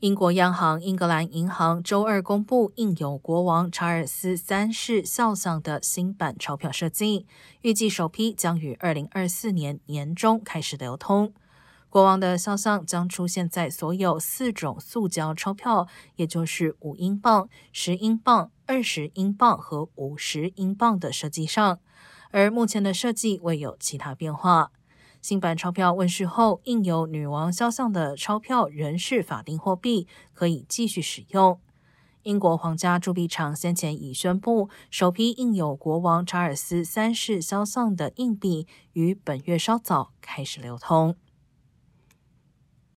英国央行英格兰银行周二公布印有国王查尔斯三世肖像的新版钞票设计，预计首批将于二零二四年年中开始流通。国王的肖像将出现在所有四种塑胶钞票，也就是五英镑、十英镑、二十英镑和五十英镑的设计上，而目前的设计未有其他变化。新版钞票问世后，印有女王肖像的钞票仍是法定货币，可以继续使用。英国皇家铸币厂先前已宣布，首批印有国王查尔斯三世肖像的硬币于本月稍早开始流通。